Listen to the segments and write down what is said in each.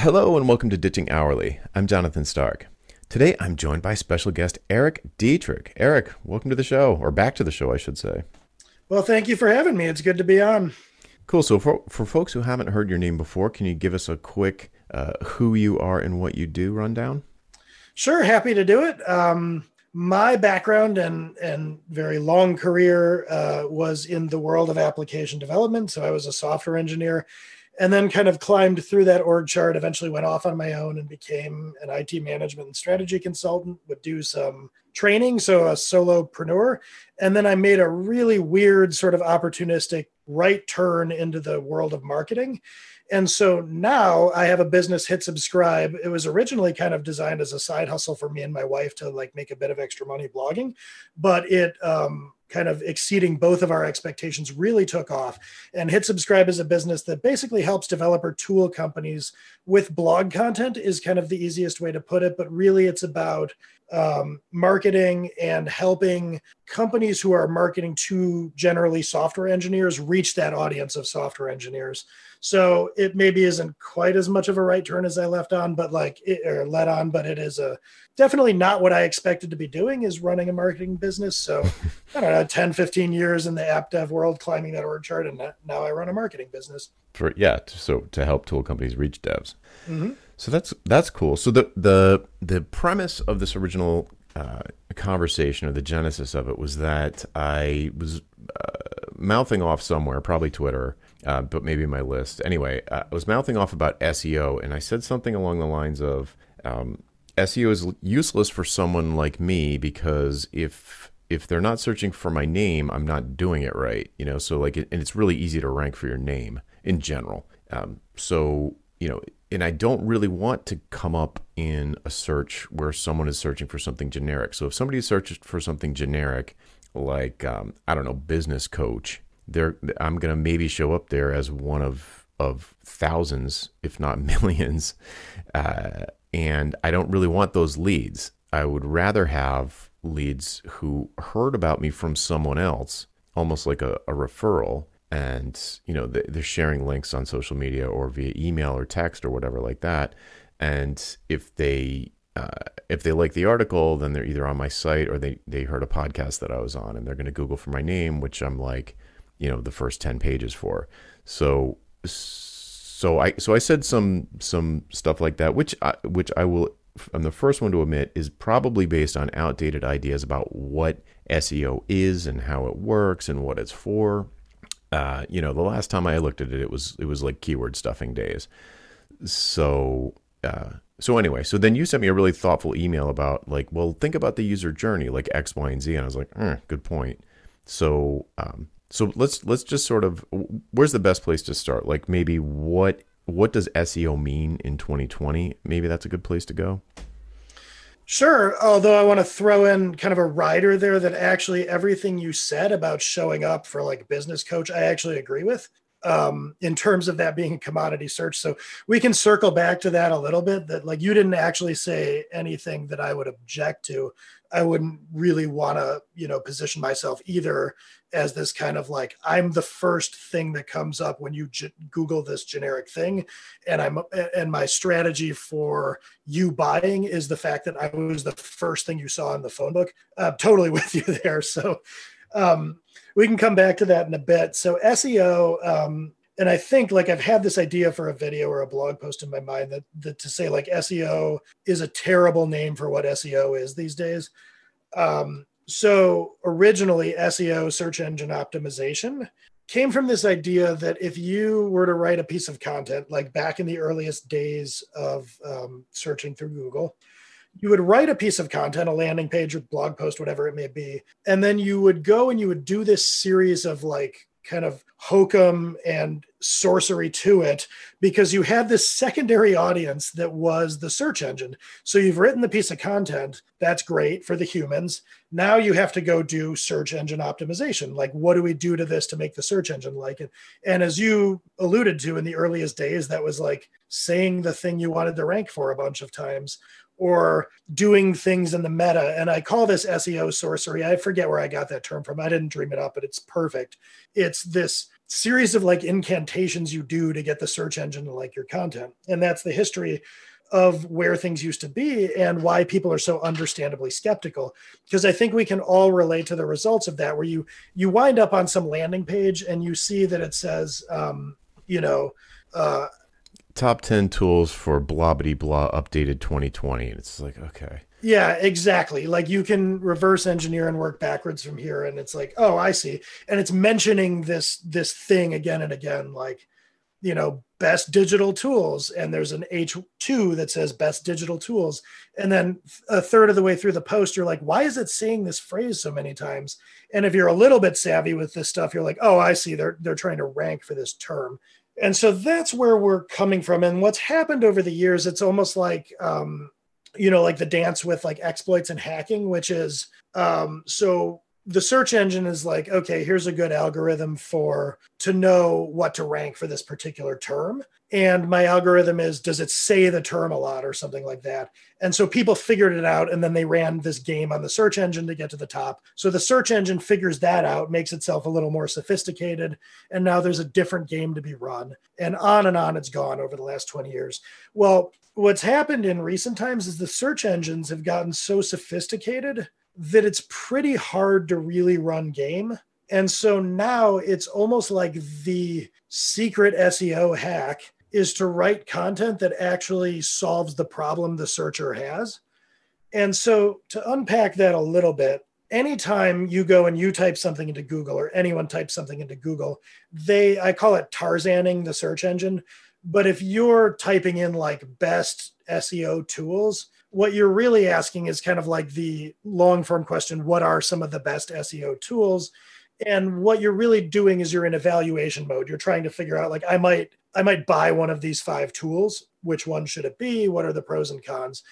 Hello and welcome to Ditching Hourly. I'm Jonathan Stark. Today I'm joined by special guest Erik Dietrich. Erik, welcome to the show, or back to the show, I should say. Well, thank you for having me. It's good to be on. Cool. So, for, for folks who haven't heard your name before, can you give us a quick uh, who you are and what you do rundown? Sure, happy to do it. Um, my background and and very long career uh, was in the world of application development. So I was a software engineer and then kind of climbed through that org chart eventually went off on my own and became an it management and strategy consultant would do some training so a solopreneur. And then i made a really weird sort of opportunistic right turn into the world of marketing and so now i have a business hit subscribe it was originally kind of designed as a side hustle for me and my wife to like make a bit of extra money blogging but it um kind of exceeding both of our expectations really took off. And Hit Subscribe is a business that basically helps developer tool companies with blog content, is kind of the easiest way to put it. But really, it's about um, marketing and helping companies who are marketing to generally software engineers reach that audience of software engineers. So it maybe isn't quite as much of a right turn as I left on, but like it, or let on, but it is a definitely not what I expected to be doing is running a marketing business. So I don't know, 10, 15 years in the app dev world, climbing that org chart. And now I run a marketing business. For, yeah. So to help tool companies reach devs. Mm-hmm. So that's, that's cool. So the, the, the premise of this original uh, conversation or the genesis of it was that I was uh, mouthing off somewhere, probably Twitter, uh, but maybe my list. Anyway, uh, I was mouthing off about SEO, and I said something along the lines of um, SEO is useless for someone like me because if if they're not searching for my name, I'm not doing it right. You know, so like, and it's really easy to rank for your name in general. Um, so you know, and I don't really want to come up in a search where someone is searching for something generic. So if somebody searches for something generic, like um, I don't know, business coach, I'm gonna maybe show up there as one of of thousands, if not millions, uh, and I don't really want those leads. I would rather have leads who heard about me from someone else, almost like a, a referral, and you know they're sharing links on social media or via email or text or whatever like that. And if they uh, if they like the article, then they're either on my site or they they heard a podcast that I was on, and they're going to Google for my name, which I'm like, you know, the first ten pages for. So so I so I said some some stuff like that, which I, which I will. I'm the first one to admit is probably based on outdated ideas about what SEO is and how it works and what it's for. Uh, you know, the last time I looked at it, it was it was like keyword stuffing days. So uh, so anyway, so then you sent me a really thoughtful email about like, well, think about the user journey, like X, Y, and Z, and I was like, eh, good point. So um, so let's let's just sort of where's the best place to start? Like maybe what what does SEO mean in 2020? Maybe that's a good place to go. Sure. Although I want to throw in kind of a rider there that actually everything you said about showing up for like business coach, I actually agree with um, in terms of that being a commodity search. So we can circle back to that a little bit that like you didn't actually say anything that I would object to. I wouldn't really want to, you know, position myself either as this kind of like I'm the first thing that comes up when you g- Google this generic thing, and I'm and my strategy for you buying is the fact that I was the first thing you saw in the phone book. I'm totally with you there. So um, we can come back to that in a bit. So SEO. Um, and I think like I've had this idea for a video or a blog post in my mind that, that to say like SEO is a terrible name for what SEO is these days. Um, so originally, SEO, search engine optimization, came from this idea that if you were to write a piece of content, like back in the earliest days of um, searching through Google, you would write a piece of content, a landing page or blog post, whatever it may be, and then you would go and you would do this series of like kind of hokum and sorcery to it because you had this secondary audience that was the search engine. So you've written the piece of content, that's great for the humans. Now you have to go do search engine optimization. Like, what do we do to this to make the search engine like it? And as you alluded to in the earliest days, that was like saying the thing you wanted to rank for a bunch of times or doing things in the meta. And I call this SEO sorcery. I forget where I got that term from. I didn't dream it up, but it's perfect. It's this series of like incantations you do to get the search engine to like your content. And that's the history of where things used to be and why people are so understandably skeptical because i think we can all relate to the results of that where you you wind up on some landing page and you see that it says um, you know uh, top 10 tools for blah blah blah updated 2020 and it's like okay. Yeah exactly. Like you can reverse engineer and work backwards from here and it's like oh i see. And it's mentioning this this thing again and again like you know best digital tools and there's an h2 that says best digital tools. And then a third of the way through the post you're like why is it saying this phrase so many times? And if you're a little bit savvy with this stuff you're like oh i see. They're they're trying to rank for this term and so that's where we're coming from. And what's happened over the years it's almost like um you know like the dance with like exploits and hacking which is um so the search engine is like, okay, here's a good algorithm for to know what to rank for this particular term. And my algorithm is, does it say the term a lot or something like that? And so people figured it out and then they ran this game on the search engine to get to the top. So the search engine figures that out, makes itself a little more sophisticated. And now there's a different game to be run. And on and on it's gone over the last 20 years. Well, what's happened in recent times is the search engines have gotten so sophisticated that it's pretty hard to really run game. And so now it's almost like the secret SEO hack is to write content that actually solves the problem the searcher has. And so to unpack that a little bit, anytime you go and you type something into Google or anyone types something into Google, they I call it Tarzaning the search engine. But if you're typing in like best SEO tools, what you're really asking is kind of like the long form question what are some of the best SEO tools? And what you're really doing is you're in evaluation mode. You're trying to figure out like I might I might buy one of these five tools. Which one should it be? What are the pros and cons?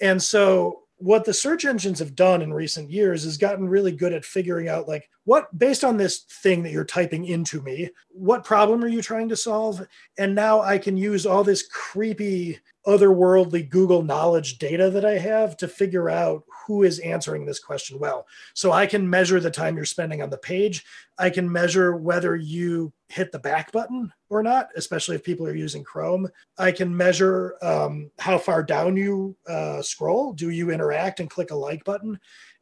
And so what the search engines have done in recent years is gotten really good at figuring out like what based on this thing that you're typing into me what problem are you trying to solve? And now i can use all this creepy otherworldly google knowledge data that i have to figure out who is answering this question well so i can measure the time you're spending on the page i can measure whether you hit the back button or not, especially if people are using Chrome. I can measure um, how far down you uh, scroll. Do you interact and click a like button?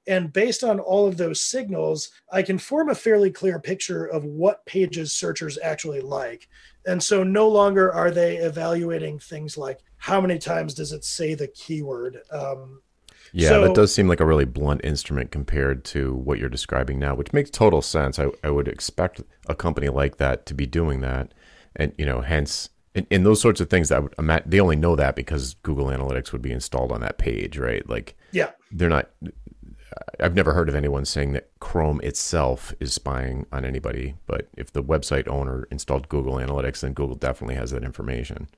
And based on all of those signals, I can form a fairly clear picture of what pages searchers actually like. And so no longer are they evaluating things like how many times does it say the keyword? Um, yeah, so, that does seem like a really blunt instrument compared to what you're describing now, which makes total sense. I, I would expect a company like that to be doing that. And, you know, hence, in, in those sorts of things, that would, they only know that because Google Analytics would be installed on that page, right? Like, yeah, they're not. I've never heard of anyone saying that Chrome itself is spying on anybody, but if the website owner installed Google Analytics, then Google definitely has that information.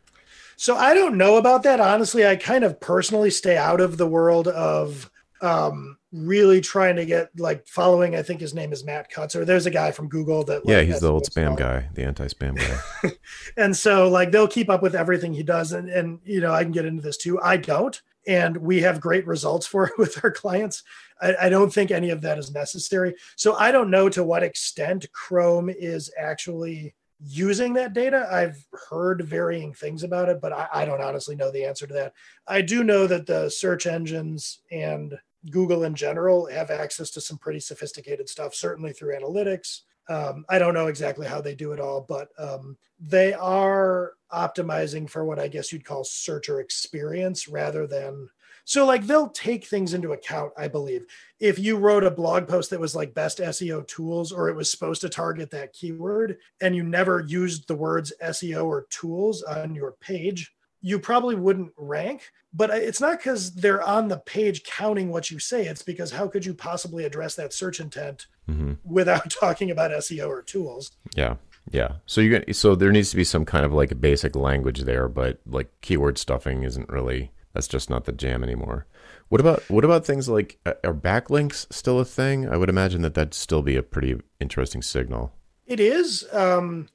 So I don't know about that. Honestly, I kind of personally stay out of the world of um, really trying to get like following. I think his name is Matt Cutts, or there's a guy from Google that. Like, yeah, he's the old spam guy, the anti-spam guy. and so like they'll keep up with everything he does, and and you know I can get into this too. I don't, and we have great results for it with our clients. I, I don't think any of that is necessary. So I don't know to what extent Chrome is actually using that data. I've heard varying things about it, but I, I, don't honestly know the answer to that. I do know that the search engines and Google in general have access to some pretty sophisticated stuff, certainly through analytics. Um, I don't know exactly how they do it all, but um, they are optimizing for what I guess you'd call searcher experience rather than so like they'll take things into account, I believe. If you wrote a blog post that was like best SEO tools or it was supposed to target that keyword and you never used the words SEO or tools on your page, you probably wouldn't rank. But it's not because they're on the page counting what you say. It's because how could you possibly address that search intent mm-hmm. without talking about SEO or tools? Yeah. Yeah. So you so there needs to be some kind of like basic language there, but like keyword stuffing isn't really that's just not the jam anymore. What about what about things like uh, are backlinks still a thing? I would imagine that that'd still be a pretty interesting signal. It is. Um,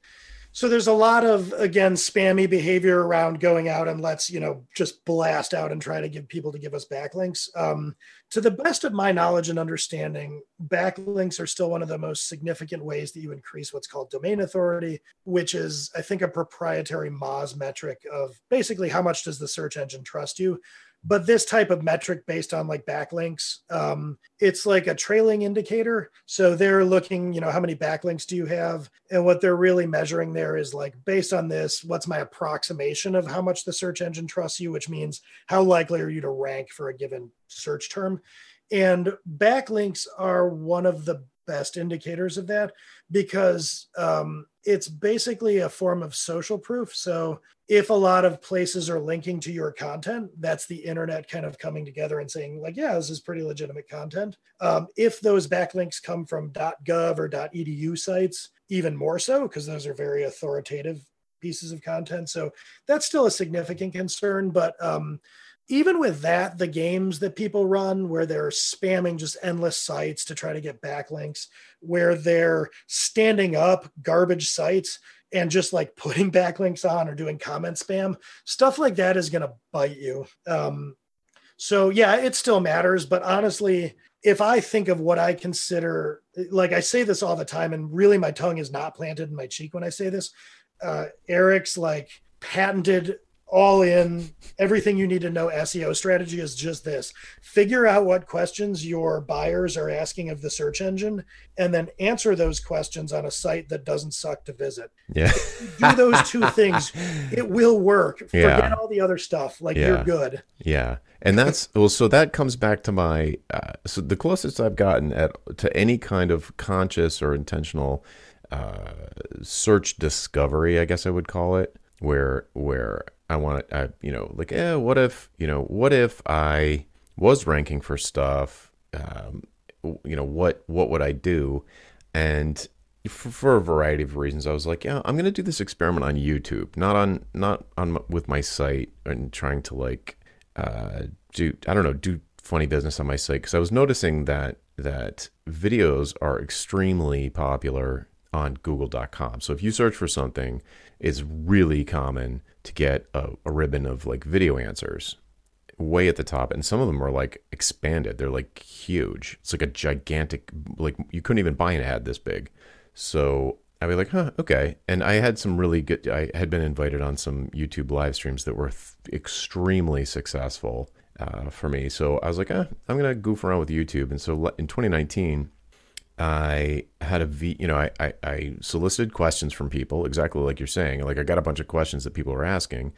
So there's a lot of again spammy behavior around going out and let's you know just blast out and try to get people to give us backlinks. Um, to the best of my knowledge and understanding, backlinks are still one of the most significant ways that you increase what's called domain authority, which is I think a proprietary Moz metric of basically how much does the search engine trust you but this type of metric based on like backlinks um, it's like a trailing indicator. So they're looking you know how many backlinks do you have? And what they're really measuring there is like based on this what's my approximation of how much the search engine trusts you which means how likely are you to rank for a given search term? And backlinks are one of the best indicators of that because um, it's basically a form of social proof. So if a lot of places are linking to your content, that's the internet kind of coming together and saying, like, yeah, this is pretty legitimate content. Um, if those backlinks come from .gov or .edu sites, even more so, because those are very authoritative pieces of content. So that's still a significant concern. But um, even with that, the games that people run where they're spamming just endless sites to try to get backlinks, where they're standing up garbage sites and just like putting backlinks on or doing comment spam, stuff like that is going to bite you. Um, so, yeah, it still matters. But honestly, if I think of what I consider, like I say this all the time, and really my tongue is not planted in my cheek when I say this, uh, Erik's like patented all in everything you need to know SEO strategy is just this figure out what questions your buyers are asking of the search engine and then answer those questions on a site that doesn't suck to visit. Yeah. do those two things, it will work. Forget all the other stuff. Like yeah. you're good. Yeah. And that's well, so that comes back to my uh, so the closest I've gotten at to any kind of conscious or intentional uh, search discovery, I guess I would call it, where where I want to, I, you know, like, eh, what if, you know, what if I was ranking for stuff? Um, you know, what what would I do? And for, for, a variety of reasons, I was like, yeah, I'm going to do this experiment on YouTube, not on not on with my site and trying to like uh, do I don't know do funny business on my site because I was noticing that that videos are extremely popular on Google.com. So if you search for something, it's really common to get a, a ribbon of like video answers way at the top and some of them are like expanded. They're like huge. It's like a gigantic like you couldn't even buy an ad this big. So i'd be like huh okay. And i had some really good i had been invited on some youtube live streams that were th- extremely successful uh, for me. So i was like eh, i'm gonna goof around with youtube. And so in 2019 I had a V, you know, I, I, I, solicited questions from people exactly like you're saying. Like I got a bunch of questions that people were asking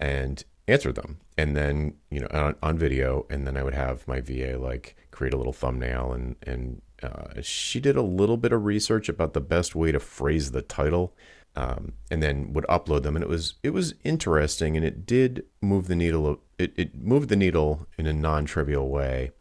and answered them. And then, you know, on, on video. And then I would have my VA like create a little thumbnail and, and uh, she did a little bit of research about the best way to phrase the title. Um, and then would upload them and it was it was interesting and it did move the needle it, it moved the needle in a non-trivial way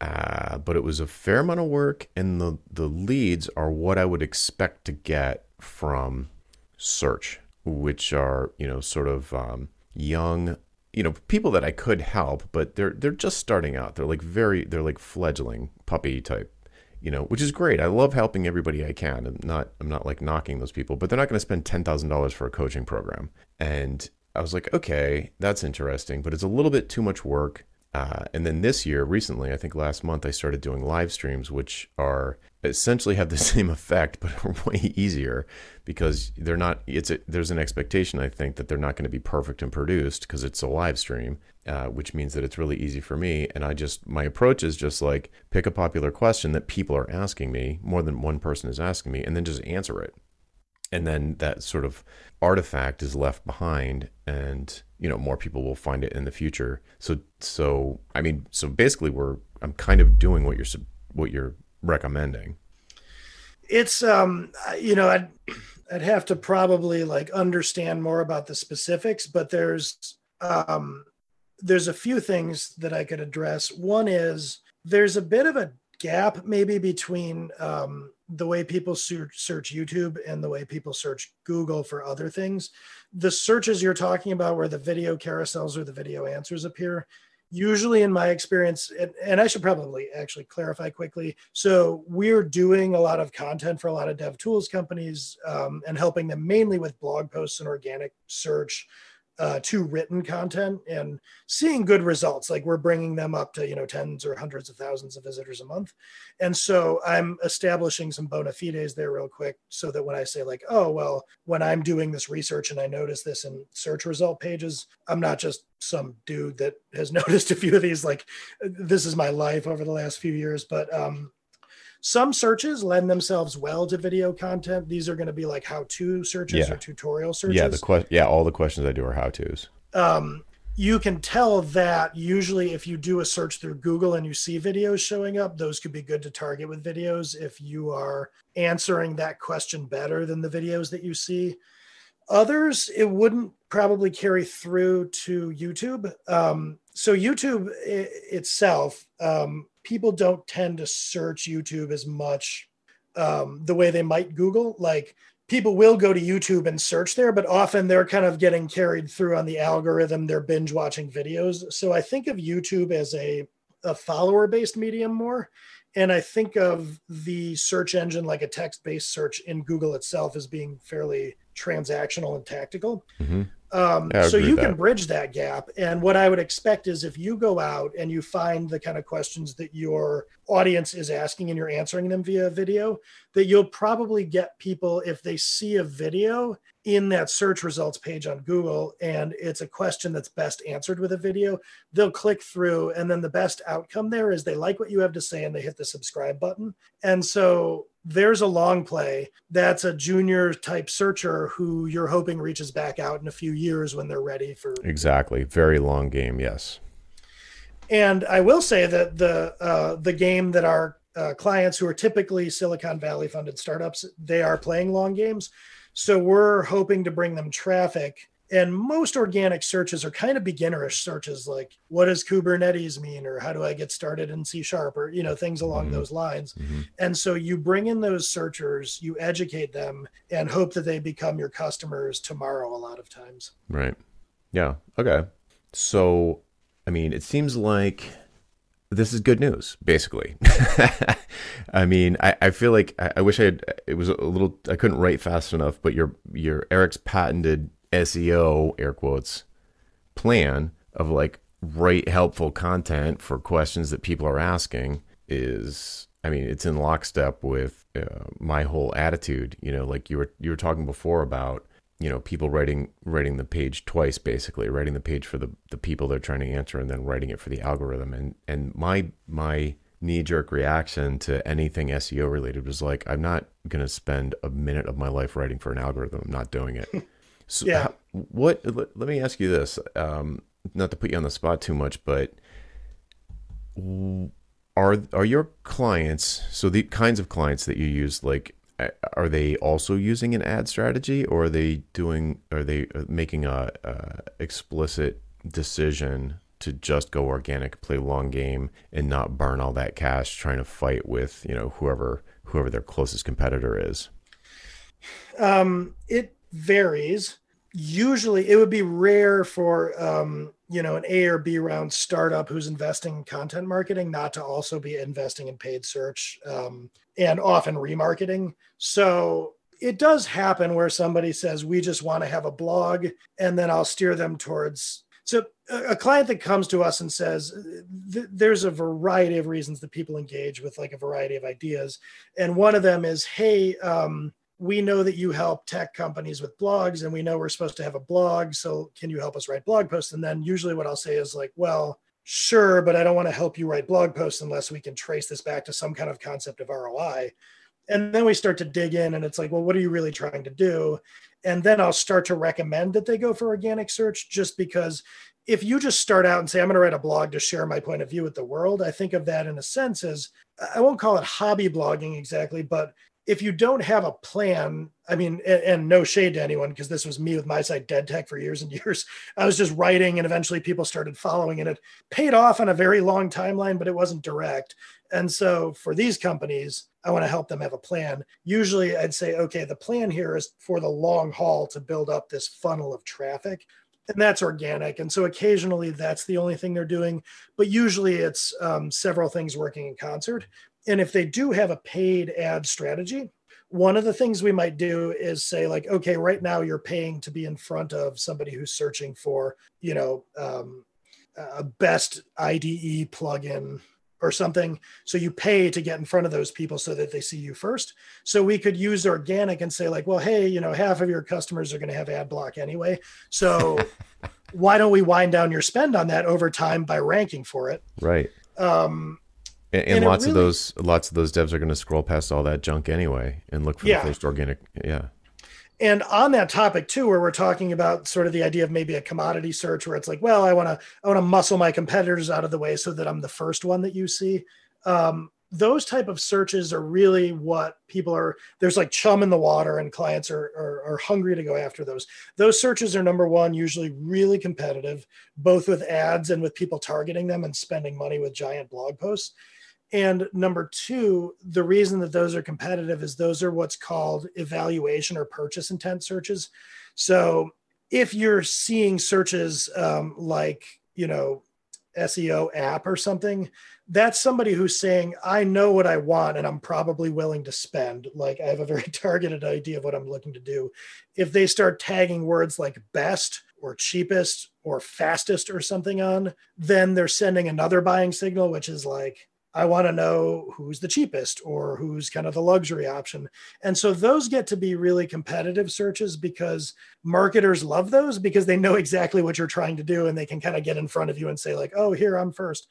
uh, but it was a fair amount of work, and the the leads are what I would expect to get from search, which are you know sort of um, young, you know people that I could help, but they're they're just starting out. They're like very they're like fledgling puppy type, you know, which is great. I love helping everybody I can. I'm not I'm not like knocking those people, but they're not going to spend ten thousand dollars for a coaching program. And I was like, okay, that's interesting, but it's a little bit too much work uh, and then this year, recently, I think last month, I started doing live streams, which are essentially have the same effect, but are way easier because they're not. It's a, there's an expectation, I think, that they're not going to be perfect and produced because it's a live stream, uh, which means that it's really easy for me. And I just my approach is just like pick a popular question that people are asking me, more than one person is asking me, and then just answer it. And then that sort of artifact is left behind, and you know more people will find it in the future. So so i mean so basically we're i'm kind of doing what you're what you're recommending. It's um you know i'd i'd have to probably like understand more about the specifics but there's um there's a few things that i could address. One is there's a bit of a gap maybe between um the way people search, YouTube and the way people search Google for other things. The searches you're talking about, where the video carousels or the video answers appear, usually in my experience and, and, i should probably actually clarify quickly so we're doing a lot of content for a lot of dev tools companies um, and helping them mainly with blog posts and organic search uh, to written content and seeing good results. Like we're bringing them up to, you know, tens or hundreds of thousands of visitors a month. And so I'm establishing some bona fides there real quick so that when I say, like, oh, well, when I'm doing this research and I notice this in search result pages, I'm not just some dude that has noticed a few of these, like, this is my life over the last few years. But um, some searches lend themselves well to video content. These are going to be like how-to searches yeah. or tutorial searches. Yeah, the que- yeah, all the questions I do are how-tos. Um, you can tell that usually if you do a search through Google and you see videos showing up, those could be good to target with videos if you are answering that question better than the videos that you see. Others, it wouldn't probably carry through to YouTube. Um, so YouTube itself, um, people don't tend to search YouTube as much um, the way they might Google. Like people will go to YouTube and search there, but often they're kind of getting carried through on the algorithm. They're binge watching videos. So I think of YouTube as a, a follower based medium more. And I think of the search engine like a text based search in Google itself as being fairly transactional and tactical. Mm-hmm. Um, yeah, so you can bridge that gap. And what I would expect is if you go out and you find the kind of questions that your audience is asking and you're answering them via video, that you'll probably get people, if they see a video in that search results page on Google and it's a question that's best answered with a video, they'll click through. And then the best outcome there is they like what you have to say and they hit the subscribe button. And so there's a long play that's a junior type searcher who you're hoping reaches back out in a few years when they're ready for exactly very long game yes and i will say that the uh, the game that our uh, clients who are typically silicon valley funded startups they are playing long games so we're hoping to bring them traffic. And most organic searches are kind of beginnerish searches like what does kubernetes mean? Or how do i get started in c sharp? Or you know things along mm-hmm. those lines. Mm-hmm. and so you bring in those searchers you educate them and hope that they become your customers tomorrow a lot of times. Right. Yeah. Okay. So i mean it seems like this is good news, basically. I mean, I, I feel like I, I, wish I had. It was a little. I couldn't write fast enough, but your your Erik's patented SEO air quotes plan of like write helpful content for questions that people are asking is I mean it's in lockstep with uh, my whole attitude you know like you were you were talking before about you know people writing writing the page twice basically writing the page for the the people they're trying to answer and then writing it for the algorithm and and my my knee jerk reaction to anything SEO related was like I'm not going to spend a minute of my life writing for an algorithm I'm not doing it So yeah. How, what? Let, let, me ask you this. Um, not to put you on the spot too much, but are are your clients so the kinds of clients that you use like are they also using an ad strategy or are they doing are they uh, making a, a explicit decision to just go organic play long game and not burn all that cash trying to fight with you know whoever whoever their closest competitor is um it varies. Usually, it would be rare for um, you know an A or B round startup who's investing in content marketing not to also be investing in paid search um, and often remarketing. So it does happen where somebody says we just want to have a blog, and then I'll steer them towards so a client that comes to us and says th- there's a variety of reasons that people engage with like a variety of ideas and one of them is hey um, we know that you help tech companies with blogs and we know we're supposed to have a blog so can you help us write blog posts and then usually what i'll say is like well sure but i don't want to help you write blog posts unless we can trace this back to some kind of concept of roi and then we start to dig in and it's like well what are you really trying to do? And then i'll start to recommend that they go for organic search just because if you just start out and say i'm going to write a blog to share my point of view with the world i think of that in a sense as i won't call it hobby blogging exactly but if you don't have a plan, I mean, and, and no shade to anyone, because this was me with my site DaedTech for years and years. I was just writing, and eventually people started following, and it paid off on a very long timeline, but it wasn't direct. And so for these companies, I want to help them have a plan. Usually I'd say, okay, the plan here is for the long haul to build up this funnel of traffic and that's organic. And so occasionally that's the only thing they're doing, but usually it's um, several things working in concert. And if they do have a paid ad strategy, one of the things we might do is say like okay right now you're paying to be in front of somebody who's searching for you know um, a best ide plugin or something. So you pay to get in front of those people so that they see you first. So we could use organic and say like well hey you know half of your customers are going to have ad block anyway. So why don't we wind down your spend on that over time by ranking for it? Right. Um and, and, and lots really, of those lots of those devs are going to scroll past all that junk anyway and look for yeah. the first organic yeah. And on that topic too where we're talking about sort of the idea of maybe a commodity search where it's like well i want to i want to muscle my competitors out of the way so that i'm the first one that you see. Um, those type of searches are really what people are there's like chum in the water and clients are, are, are hungry to go after those. Those searches are number one usually really competitive both with ads and with people targeting them and spending money with giant blog posts and number two, the reason that those are competitive is those are what's called evaluation or purchase intent searches. So if you're seeing searches um, like, you know, SEO app or something, that's somebody who's saying, I know what I want and I'm probably willing to spend. Like I have a very targeted idea of what I'm looking to do. If they start tagging words like best or cheapest or fastest or something on, then they're sending another buying signal, which is like, I want to know who's the cheapest or who's kind of the luxury option. And so those get to be really competitive searches because marketers love those because they know exactly what you're trying to do and they can kind of get in front of you and say, like, oh, here, I'm first.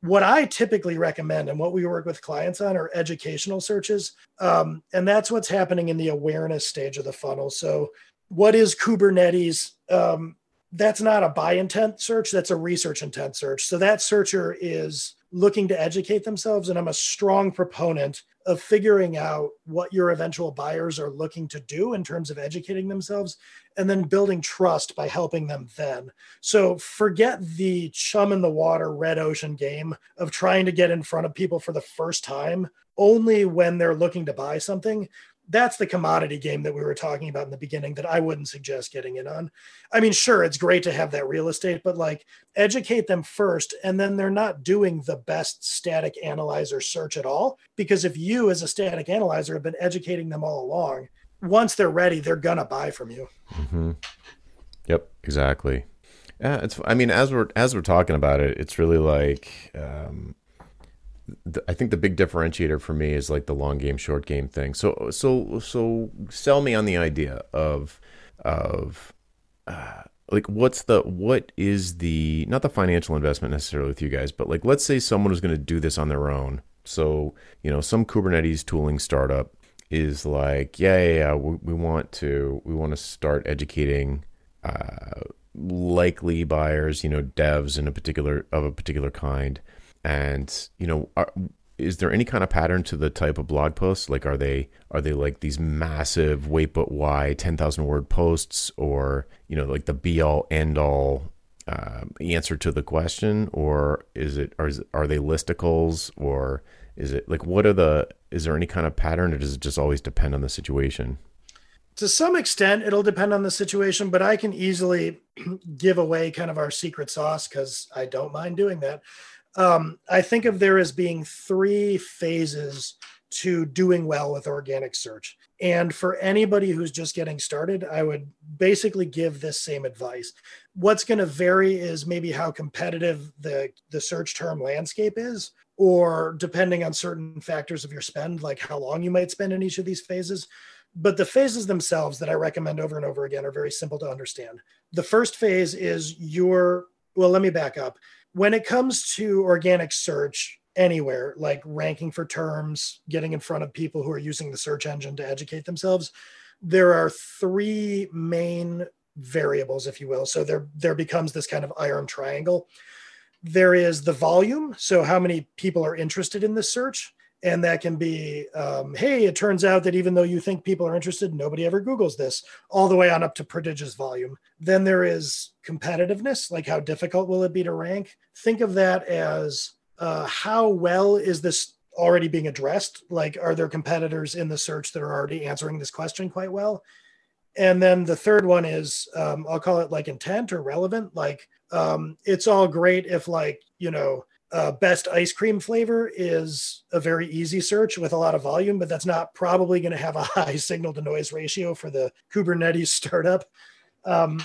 What I typically recommend and what we work with clients on are educational searches. Um, and that's what's happening in the awareness stage of the funnel. So, what is Kubernetes? Um, that's not a buy intent search, that's a research intent search. So, that searcher is looking to educate themselves. And I'm a strong proponent of figuring out what your eventual buyers are looking to do in terms of educating themselves and then building trust by helping them then. So forget the chum in the water red ocean game of trying to get in front of people for the first time only when they're looking to buy something that's the commodity game that we were talking about in the beginning that I wouldn't suggest getting in on. I mean, sure, it's great to have that real estate, but like educate them first, and then they're not doing the best static analyzer search at all. Because if you, as a static analyzer, have been educating them all along, once they're ready, they're gonna buy from you. Mm-hmm. Yep, exactly. Yeah, it's. I mean, as we're as we're talking about it, it's really like. Um, I think the big differentiator for me is like the long game, short game thing. So, so, so, sell me on the idea of, of, uh, like, what's the, what is the, not the financial investment necessarily with you guys, but like, let's say someone was going to do this on their own. So, you know, some Kubernetes tooling startup is like, yeah, yeah, yeah we, we want to, we want to start educating, uh, likely buyers, you know, devs in a particular of a particular kind and you know are, is there any kind of pattern to the type of blog posts? Like are they are they like these massive wait but why 10,000 word posts or you know like the be all end all uh, answer to the question? Or is it are, are they listicles? Or is it like what are the is there any kind of pattern or does it just always depend on the situation? To some extent it'll depend on the situation but i can easily give away kind of our secret sauce because i don't mind doing that um, I think of there as being three phases to doing well with organic search. And for anybody who's just getting started, I would basically give this same advice. What's going to vary is maybe how competitive the, the search term landscape is, or depending on certain factors of your spend, like how long you might spend in each of these phases. But the phases themselves that I recommend over and over again are very simple to understand. The first phase is your, well, let me back up when it comes to organic search anywhere, like ranking for terms, getting in front of people who are using the search engine to educate themselves, there are three main variables, if you will. So there, there becomes this kind of iron triangle. There is the volume, so how many people are interested in this search and that can be um, hey it turns out that even though you think people are interested nobody ever googles this all the way on up to prodigious volume. Then there is competitiveness like how difficult will it be to rank? Think of that as uh, how well is this already being addressed? Like are there competitors in the search that are already answering this question quite well? And then the third one is um, I'll call it like intent or relevant. Like um, it's all great if like you know uh, best ice cream flavor is a very easy search with a lot of volume, but that's not probably going to have a high signal to noise ratio for the Kubernetes startup. Um,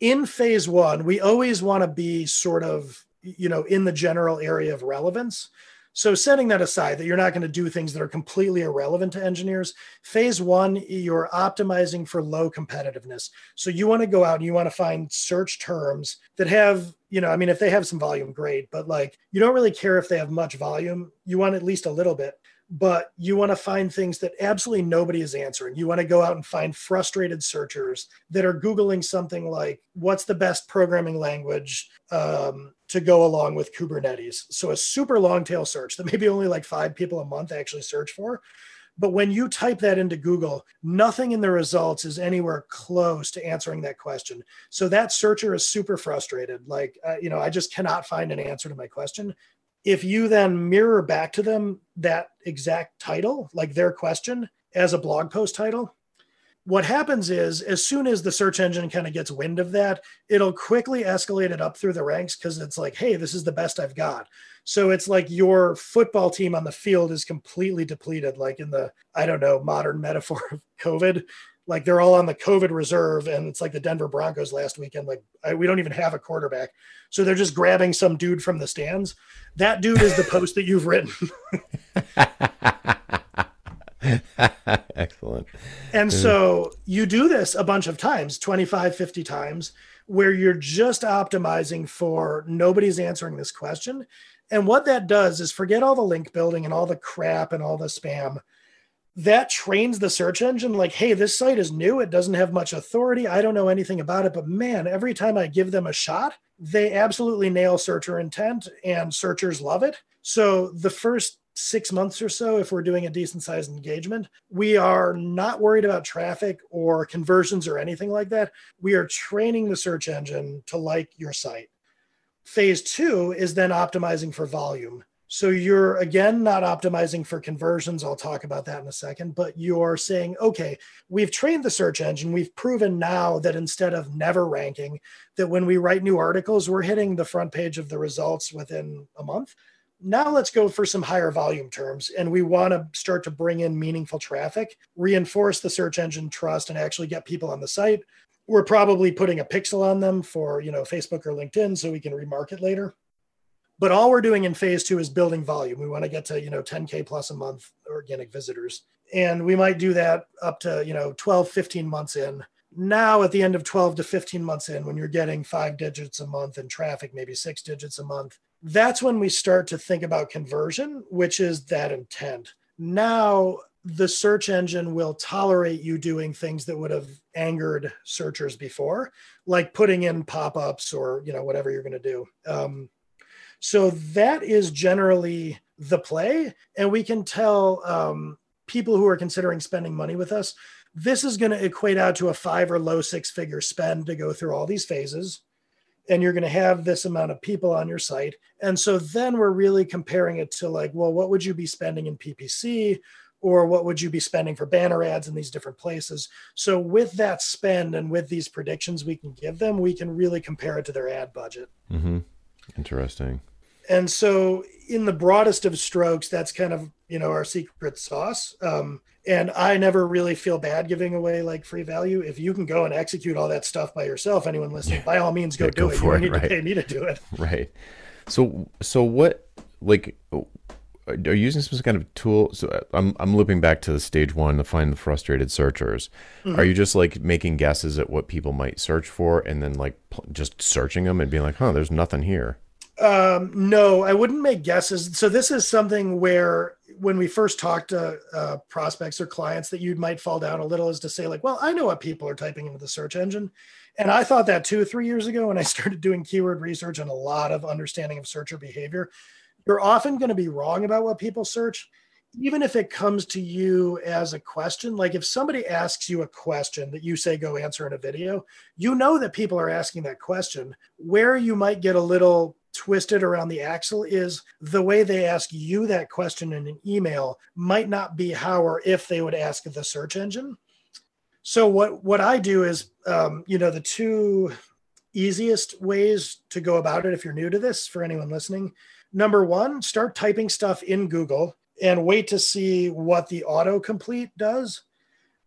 in phase one, we always want to be sort of you know in the general area of relevance so setting that aside, that you're not going to do things that are completely irrelevant to engineers. Phase one, you're optimizing for low competitiveness. So you want to go out and you want to find search terms that have, you know, I mean, if they have some volume, great, but like you don't really care if they have much volume. You want at least a little bit but you want to find things that absolutely nobody is answering. You want to go out and find frustrated searchers that are Googling something like, what's the best programming language um, to go along with Kubernetes? So a super long tail search that maybe only like five people a month actually search for. But when you type that into Google, nothing in the results is anywhere close to answering that question. So that searcher is super frustrated. Like, uh, you know, I just cannot find an answer to my question if you then mirror back to them that exact title, like their question, as a blog post title, what happens is as soon as the search engine kind of gets wind of that, it'll quickly escalate it up through the ranks because it's like, hey, this is the best I've got. So it's like your football team on the field is completely depleted, like in the, I don't know, modern metaphor of COVID like they're all on the COVID reserve, and it's like the Denver Broncos last weekend. Like I, we don't even have a quarterback, so they're just grabbing some dude from the stands. That dude is the post that you've written. Excellent. And mm. so you do this a bunch of times, 25, 50 times, where you're just optimizing for nobody's answering this question. And what that does is forget all the link building and all the crap and all the spam. That trains the search engine like hey this site is new. It doesn't have much authority. I don't know anything about it. But man every time i give them a shot they absolutely nail searcher intent and searchers love it. So the first six months or so if we're doing a decent sized engagement we are not worried about traffic or conversions or anything like that. We are training the search engine to like your site phase two is then optimizing for volume so you're again not optimizing for conversions. I'll talk about that in a second, but you're saying, okay, we've trained the search engine. We've proven now that instead of never ranking, that when we write new articles, we're hitting the front page of the results within a month. Now let's go for some higher volume terms. And we want to start to bring in meaningful traffic, reinforce the search engine trust, and actually get people on the site. We're probably putting a pixel on them for, you know, Facebook or LinkedIn so we can remarket later but all we're doing in phase two is building volume. We want to get to, you know, 10K plus a month organic visitors. And we might do that up to, you know, 12, 15 months in. Now, at the end of 12 to 15 months in, when you're getting five digits a month in traffic, maybe six digits a month, that's when we start to think about conversion, which is that intent. Now, the search engine will tolerate you doing things that would have angered searchers before, like putting in pop ups or, you know, whatever you're going to do. Um, so that is generally the play. And we can tell um, people who are considering spending money with us this is going to equate out to a five or low six figure spend to go through all these phases. And you're going to have this amount of people on your site. And so then we're really comparing it to like, well, what would you be spending in PPC? Or what would you be spending for banner ads in these different places? So, with that spend and with these predictions we can give them, we can really compare it to their ad budget. Mm-hmm. Interesting. And so, in the broadest of strokes, that's kind of you know our secret sauce. Um, and I never really feel bad giving away like free value. If you can go and execute all that stuff by yourself, anyone listening, yeah. by all means, go yeah, do go it. You it, need right. to pay me to do it. Right. So, so what? Like, are you using some kind of tool? So uh, I'm I'm looping back to the stage one to find the frustrated searchers. Mm-hmm. Are you just like making guesses at what people might search for, and then like just searching them and being like, "Huh, there's nothing here." Um, no, I wouldn't make guesses. So this is something where when we first talk to uh, prospects or clients that you might fall down a little is to say like, well, I know what people are typing into the search engine. And I thought that two or three years ago when I started doing keyword research and a lot of understanding of searcher behavior. You're often going to be wrong about what people search, even if it comes to you as a question. Like if somebody asks you a question that you say go answer in a video, you know that people are asking that question. Where you might get a little twisted around the axle is the way they ask you that question in an email might not be how or if they would ask the search engine. So what what I do is, um, you know, the two easiest ways to go about it if you're new to this for anyone listening. Number one, start typing stuff in Google and wait to see what the autocomplete does.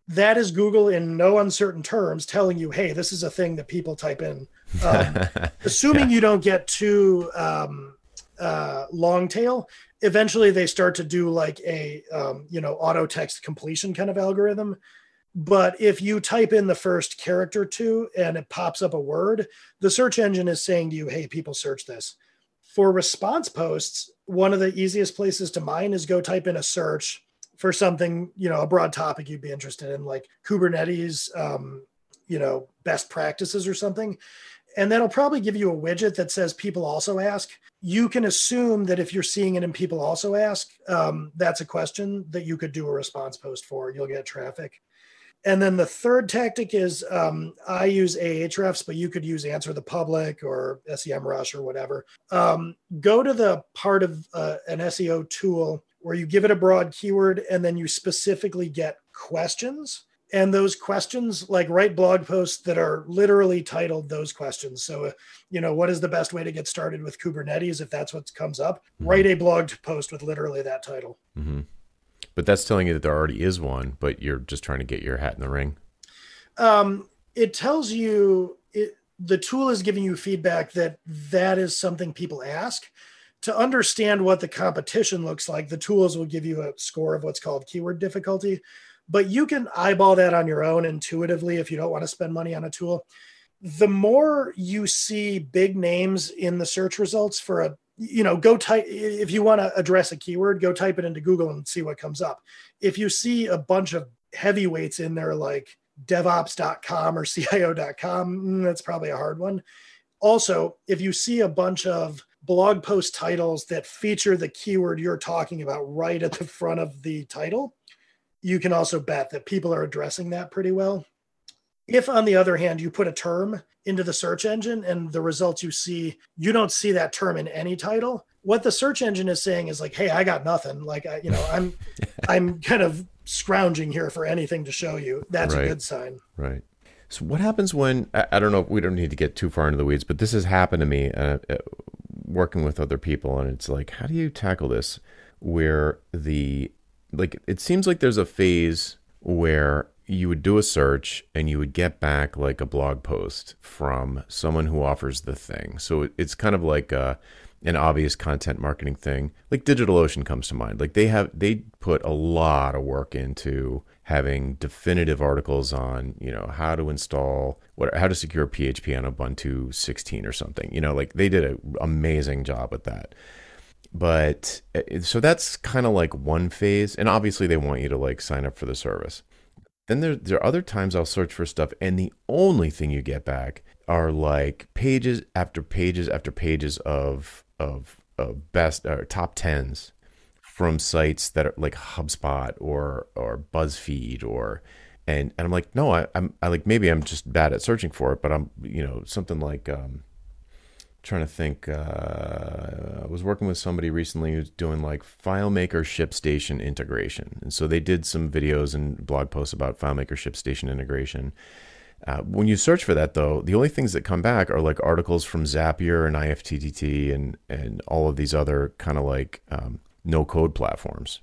That is Google in no uncertain terms telling you, hey, this is a thing that people type in. Um, assuming yeah. you don't get too um, uh, long tail, eventually they start to do like a um, you know auto text completion kind of algorithm but if you type in the first character two and it pops up a word, the search engine is saying to you, hey, people search this. For response posts, one of the easiest places to mine is go type in a search for something, you know, a broad topic you'd be interested in, like Kubernetes, um, you know, best practices or something. And that'll probably give you a widget that says people also ask. You can assume that if you're seeing it in people also ask, um, that's a question that you could do a response post for. You'll get traffic. And then the third tactic is um, I use Ahrefs, but you could use Answer the Public or SEMrush or whatever. Um, go to the part of uh, an SEO tool where you give it a broad keyword and then you specifically get questions. And those questions, like write blog posts that are literally titled those questions. So, uh, you know, what is the best way to get started with Kubernetes? If that's what comes up, mm-hmm. write a blog post with literally that title. Mm-hmm. But that's telling you that there already is one, but you're just trying to get your hat in the ring. Um, it tells you it, the tool is giving you feedback that that is something people ask. To understand what the competition looks like, the tools will give you a score of what's called keyword difficulty. But you can eyeball that on your own intuitively if you don't want to spend money on a tool. The more you see big names in the search results for a you know go type if you want to address a keyword go type it into google and see what comes up. If you see a bunch of heavyweights in there like devops.com or cio.com mm, that's probably a hard one. Also if you see a bunch of blog post titles that feature the keyword you're talking about right at the front of the title you can also bet that people are addressing that pretty well if, on the other hand, you put a term into the search engine and the results you see, you don't see that term in any title. What the search engine is saying is like, "Hey, I got nothing. Like, I, you know, I'm, I'm kind of scrounging here for anything to show you." That's right. a good sign. Right. So, what happens when I, I, don't know? We don't need to get too far into the weeds, but this has happened to me uh, uh, working with other people, and it's like, how do you tackle this? Where the like, it seems like there's a phase where you would do a search and you would get back like a blog post from someone who offers the thing. So it's kind of like a, uh, an obvious content marketing thing. Like DigitalOcean comes to mind. Like they have they put a lot of work into having definitive articles on, you know, how to install what how to secure PHP on Ubuntu 16 or something. You know, like they did an amazing job with that but uh, so that's kind of like one phase and obviously they want you to like sign up for the service then there, there are other times I'll search for stuff, and the only thing you get back are like pages after pages after pages of of, of best or top tens from sites that are like HubSpot or or BuzzFeed or and and I'm like no I, I'm I like maybe I'm just bad at searching for it but I'm you know something like um, trying to think. Uh, I was working with somebody recently who's doing like FileMaker ShipStation integration, and so they did some videos and blog posts about FileMaker ShipStation integration. Uh, when you search for that, though, the only things that come back are like articles from Zapier and IFTTT and and all of these other kind of like um, no code platforms.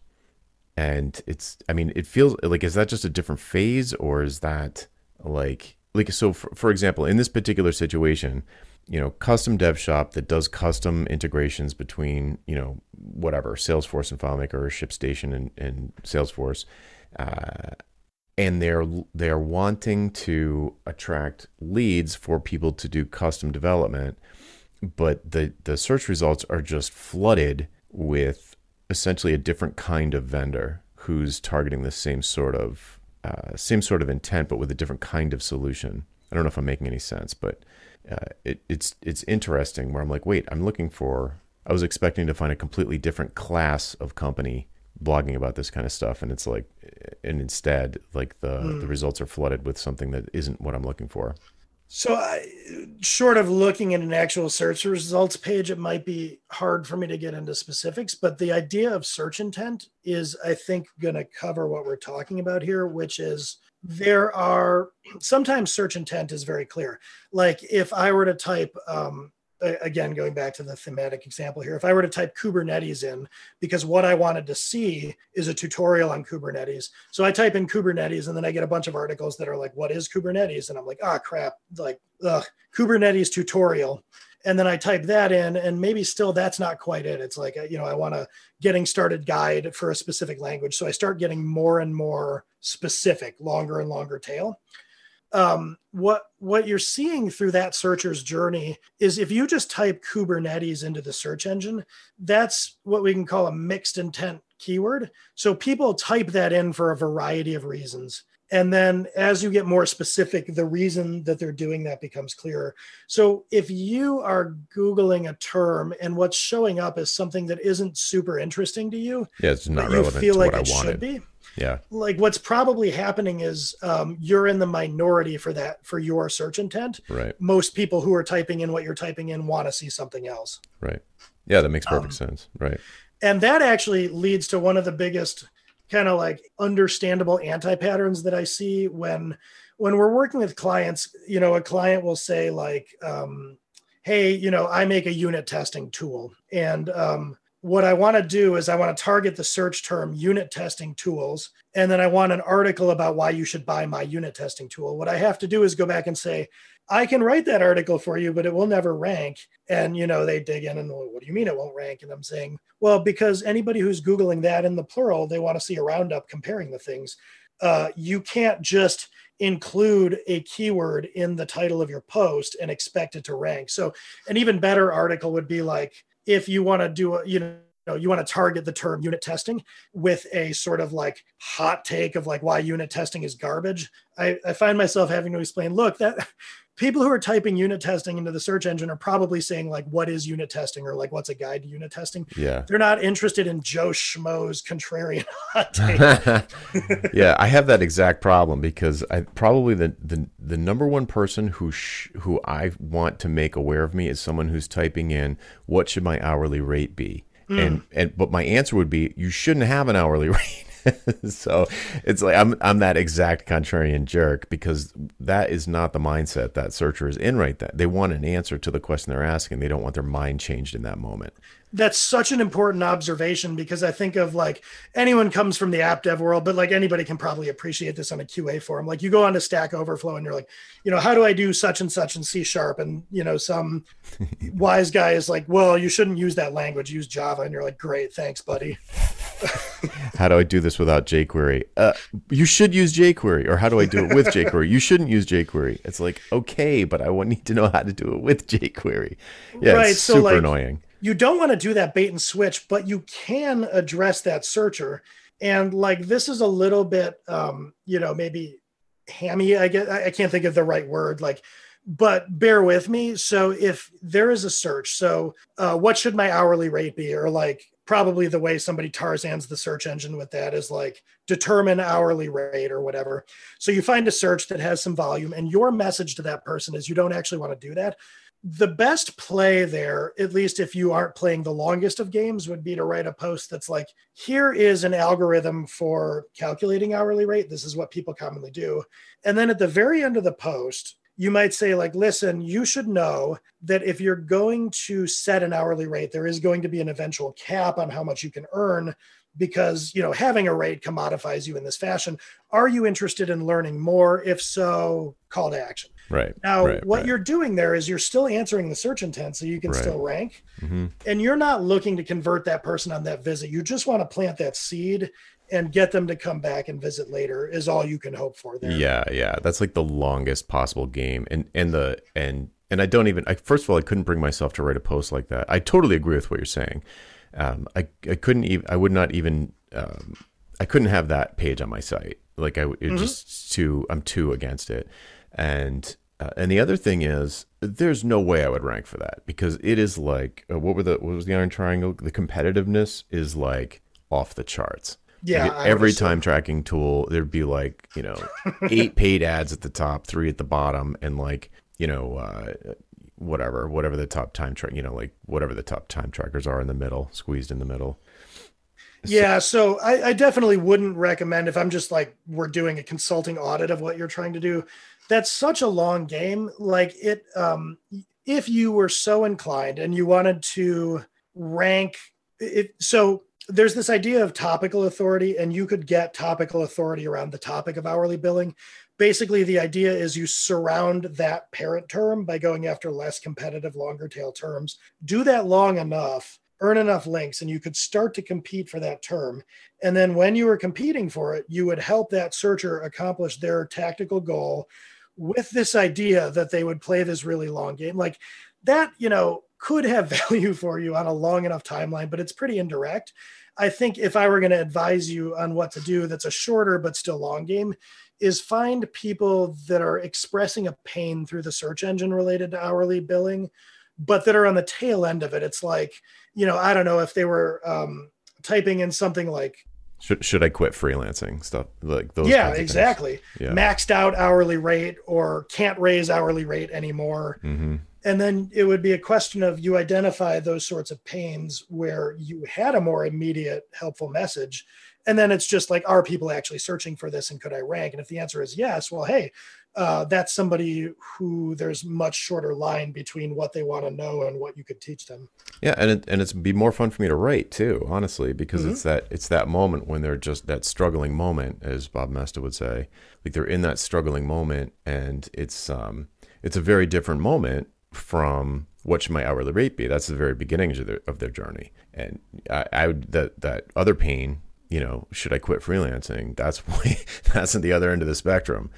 And it's, I mean, it feels like is that just a different phase, or is that like like so? For, for example, in this particular situation, you know, custom dev shop that does custom integrations between, you know, whatever, Salesforce and FileMaker or ShipStation and, and Salesforce. Uh, and they're they're wanting to attract leads for people to do custom development, but the the search results are just flooded with essentially a different kind of vendor who's targeting the same sort of uh, same sort of intent, but with a different kind of solution. I don't know if I'm making any sense, but uh, it, it's it's interesting where I'm like, wait, I'm looking for. I was expecting to find a completely different class of company blogging about this kind of stuff, and it's like, and instead, like the mm. the results are flooded with something that isn't what I'm looking for. So, I, short of looking at an actual search results page, it might be hard for me to get into specifics. But the idea of search intent is, I think, going to cover what we're talking about here, which is there are sometimes search intent is very clear. Like if I were to type, um, again, going back to the thematic example here, if I were to type Kubernetes in, because what I wanted to see is a tutorial on Kubernetes. So I type in Kubernetes and then I get a bunch of articles that are like, what is Kubernetes? And I'm like, ah, oh, crap, like, ugh, Kubernetes tutorial and then I type that in, and maybe still that's not quite it. It's like you know I want a getting started guide for a specific language, so I start getting more and more specific, longer and longer tail. Um, what what you're seeing through that searcher's journey is if you just type Kubernetes into the search engine, that's what we can call a mixed intent keyword. So people type that in for a variety of reasons and then as you get more specific the reason that they're doing that becomes clearer so if you are googling a term and what's showing up is something that isn't super interesting to you yeah it's not relevant you feel to like what it I wanted. should be yeah. Like what's probably happening is um, you're in the minority for that for your search intent. Right. Most people who are typing in what you're typing in want to see something else. Right. Yeah that makes perfect um, sense. Right. and that actually leads to one of the biggest kind of like understandable anti patterns that I see when when we're working with clients. You know, a client will say like, um, "Hey, you know, I make a unit testing tool, and um, what I want to do is I want to target the search term unit testing tools, and then I want an article about why you should buy my unit testing tool. What I have to do is go back and say, I can write that article for you, but it will never rank. And you know, they dig in and well, what do you mean it won't rank? And I'm saying, well, because anybody who's Googling that in the plural, they want to see a roundup comparing the things. Uh, you can't just include a keyword in the title of your post and expect it to rank. So an even better article would be like if you want to do a, you know, you want to target the term unit testing with a sort of like hot take of like why unit testing is garbage. I, I find myself having to explain, look, that people who are typing unit testing into the search engine are probably saying like what is unit testing or like what's a guide to unit testing yeah they're not interested in joe schmo's contrarian hot take yeah i have that exact problem because i probably the the, the number one person who sh- who i want to make aware of me is someone who's typing in what should my hourly rate be Mm. And and but my answer would be you shouldn't have an hourly rate. so it's like I'm I'm that exact contrarian jerk because that is not the mindset that searcher is in right that they want an answer to the question they're asking. They don't want their mind changed in that moment that's such an important observation because I think of like anyone comes from the app dev world, but like anybody can probably appreciate this on a QA forum. Like you go on to Stack Overflow and you're like, you know, how do I do such and such in C sharp? And you know, some wise guy is like, well, you shouldn't use that language, use Java. And you're like, great, thanks, buddy. how do I do this without jQuery? Uh, you should use jQuery, or how do I do it with jQuery? You shouldn't use jQuery. It's like okay, but I need to know how to do it with jQuery. Yeah, right, it's so super like, annoying you don't want to do that bait and switch, but you can address that searcher. And like this is a little bit, um, you know, maybe hammy. I get, I can't think of the right word. Like, but bear with me. So if there is a search, so uh, what should my hourly rate be, or like probably the way somebody Tarzans the search engine with that is like determine hourly rate or whatever. So you find a search that has some volume, and your message to that person is you don't actually want to do that the best play there, at least if you aren't playing the longest of games, would be to write a post that's like, here is an algorithm for calculating hourly rate. This is what people commonly do. And then at the very end of the post, you might say, like, listen, you should know that if you're going to set an hourly rate, there is going to be an eventual cap on how much you can earn because you know having a rate commodifies you in this fashion are you interested in learning more if so call to action Right. Now, right, what right. you're doing there is you're still answering the search intent so you can right. still rank. Mm-hmm. And you're not looking to convert that person on that visit. You just want to plant that seed and get them to come back and visit later is all you can hope for there. Yeah, yeah. That's like the longest possible game. And and the and and I don't even I first of all I couldn't bring myself to write a post like that. I totally agree with what you're saying. Um, I I couldn't even I would not even um, I couldn't have that page on my site. Like I it mm-hmm. just too I'm too against it. And uh, and the other thing is, there's no way I would rank for that because it is like uh, what were the what was the Iron Triangle? The competitiveness is like off the charts. Yeah, like every time tracking tool, there'd be like you know eight paid ads at the top, three at the bottom, and like you know uh, whatever whatever the top time track you know like whatever the top time trackers are in the middle, squeezed in the middle. Yeah, so I, I, definitely wouldn't recommend if I'm just like we're doing a consulting audit of what you're trying to do. That's such a long game. Like it, um, if you were so inclined and you wanted to rank it, so there's this idea of topical authority, and you could get topical authority around the topic of hourly billing. Basically, the idea is you surround that parent term by going after less competitive, longer tail terms. Do that long enough earn enough links and you could start to compete for that term. And then when you were competing for it, you would help that searcher accomplish their tactical goal with this idea that they would play this really long game. Like that, you know, could have value for you on a long enough timeline, but it's pretty indirect. I think if I were going to advise you on what to do that's a shorter but still long game, is find people that are expressing a pain through the search engine related to hourly billing but that are on the tail end of it. It's like, you know, I don't know if they were um, typing in something like should should I quit freelancing stuff like those? Yeah, exactly. Yeah. Maxed out hourly rate or can't raise hourly rate anymore. Mm-hmm. And then it would be a question of you identify those sorts of pains where you had a more immediate helpful message. And then it's just like, are people actually searching for this and could I rank? And if the answer is yes, well, hey, uh, that's somebody who there's much shorter line between what they want to know and what you could teach them. Yeah, and it, and it's be more fun for me to write too, honestly, because mm-hmm. it's that it's that moment when they're just that struggling moment, as Bob Moesta would say, like they're in that struggling moment, and it's um it's a very different moment from what should my hourly rate be. That's the very beginnings of their of their journey, and I, I would that that other pain, you know, should I quit freelancing? That's that's at the other end of the spectrum